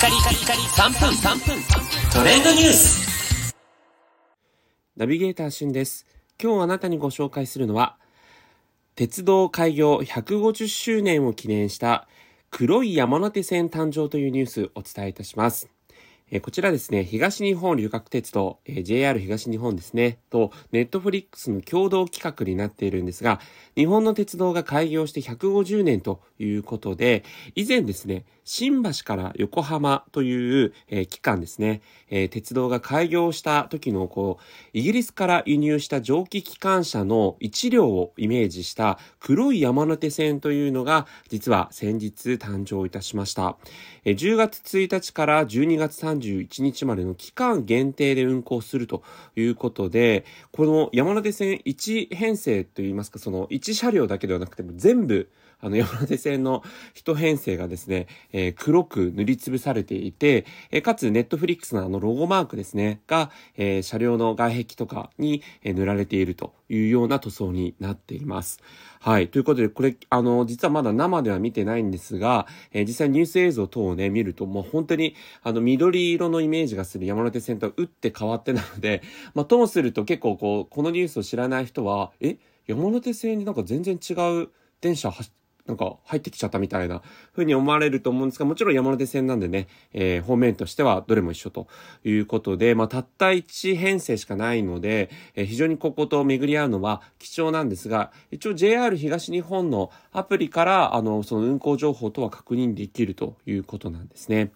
カリカリカリ3分3分トレンドニュースナビゲーターしんです。今日あなたにご紹介するのは、鉄道開業150周年を記念した黒い山手線誕生というニュースをお伝えいたします。こちらですね、東日本旅客鉄道、JR 東日本ですね、と、ネットフリックスの共同企画になっているんですが、日本の鉄道が開業して150年ということで、以前ですね、新橋から横浜という、えー期間ですね、え鉄道が開業した時の、こう、イギリスから輸入した蒸気機関車の1両をイメージした黒い山手線というのが、実は先日誕生いたしました。え10月1日から12月30 31日までの期間限定で運行するということで、この山手線1編成といいますか、その1車両だけではなくても全部、あの山手線の一編成がですね、えー黒く塗りつぶされていて、えーかつネットフリックスのあのロゴマークですね、が、えー車両の外壁とかに、え塗られているというような塗装になっています。はい。ということで、これ、あの、実はまだ生では見てないんですが、え実際ニュース映像等をね、見ると、もう本当に、あの、緑色のイメージがする山手線とは打って変わってなので、まあ、ともすると結構こう、このニュースを知らない人は、え、山手線になんか全然違う電車走ってなんか入ってきちゃったみたいな風に思われると思うんですが、もちろん山手線なんでね、えー方面としてはどれも一緒ということで、まあ、たった1編成しかないので、えー非常にここと巡り合うのは貴重なんですが、一応 JR 東日本のアプリから、あの、その運行情報とは確認できるということなんですね。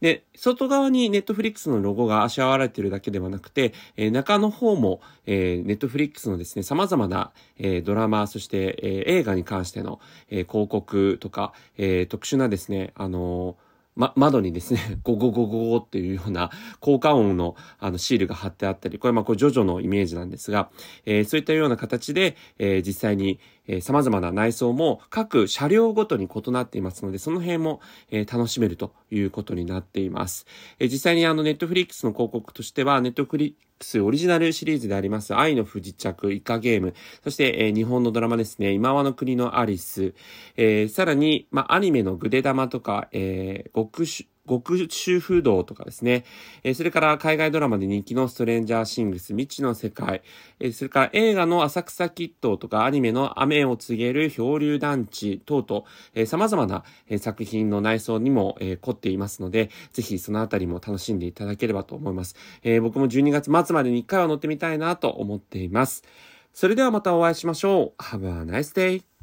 で、外側にネットフリックスのロゴがあしらわれているだけではなくて、えー中の方も、えー、ネットフリックスのですね、様々な、えードラマ、そして、えー映画に関しての、えー広告とか、えー特殊なですね、あのーま、窓にですね、ゴゴゴゴゴっていうような効果音のあのシールが貼ってあったり、これまあこれジョジョのイメージなんですが、えーそういったような形で、えー実際に、えー様々な内装も各車両ごとに異なっていますので、その辺も、えー楽しめるということになっています。えー実際にあのネットフリックスの広告としては、ネットフリスオリジナルシリーズであります愛の不時着、イカゲーム、そして、えー日本のドラマですね、今和の国のアリス、えーさらに、ま、アニメのグデ玉とか、えー極主極主不動とかですね。えーそれから海外ドラマで人気のストレンジャーシングス、未知の世界。えーそれから映画の浅草キッドとかアニメの雨を告げる漂流団地等々、えー様々な、え作品の内装にも、え凝っていますので、ぜひそのあたりも楽しんでいただければと思います。え僕も12月末までに1回は乗ってみたいなと思っています。それではまたお会いしましょう。Have a nice day!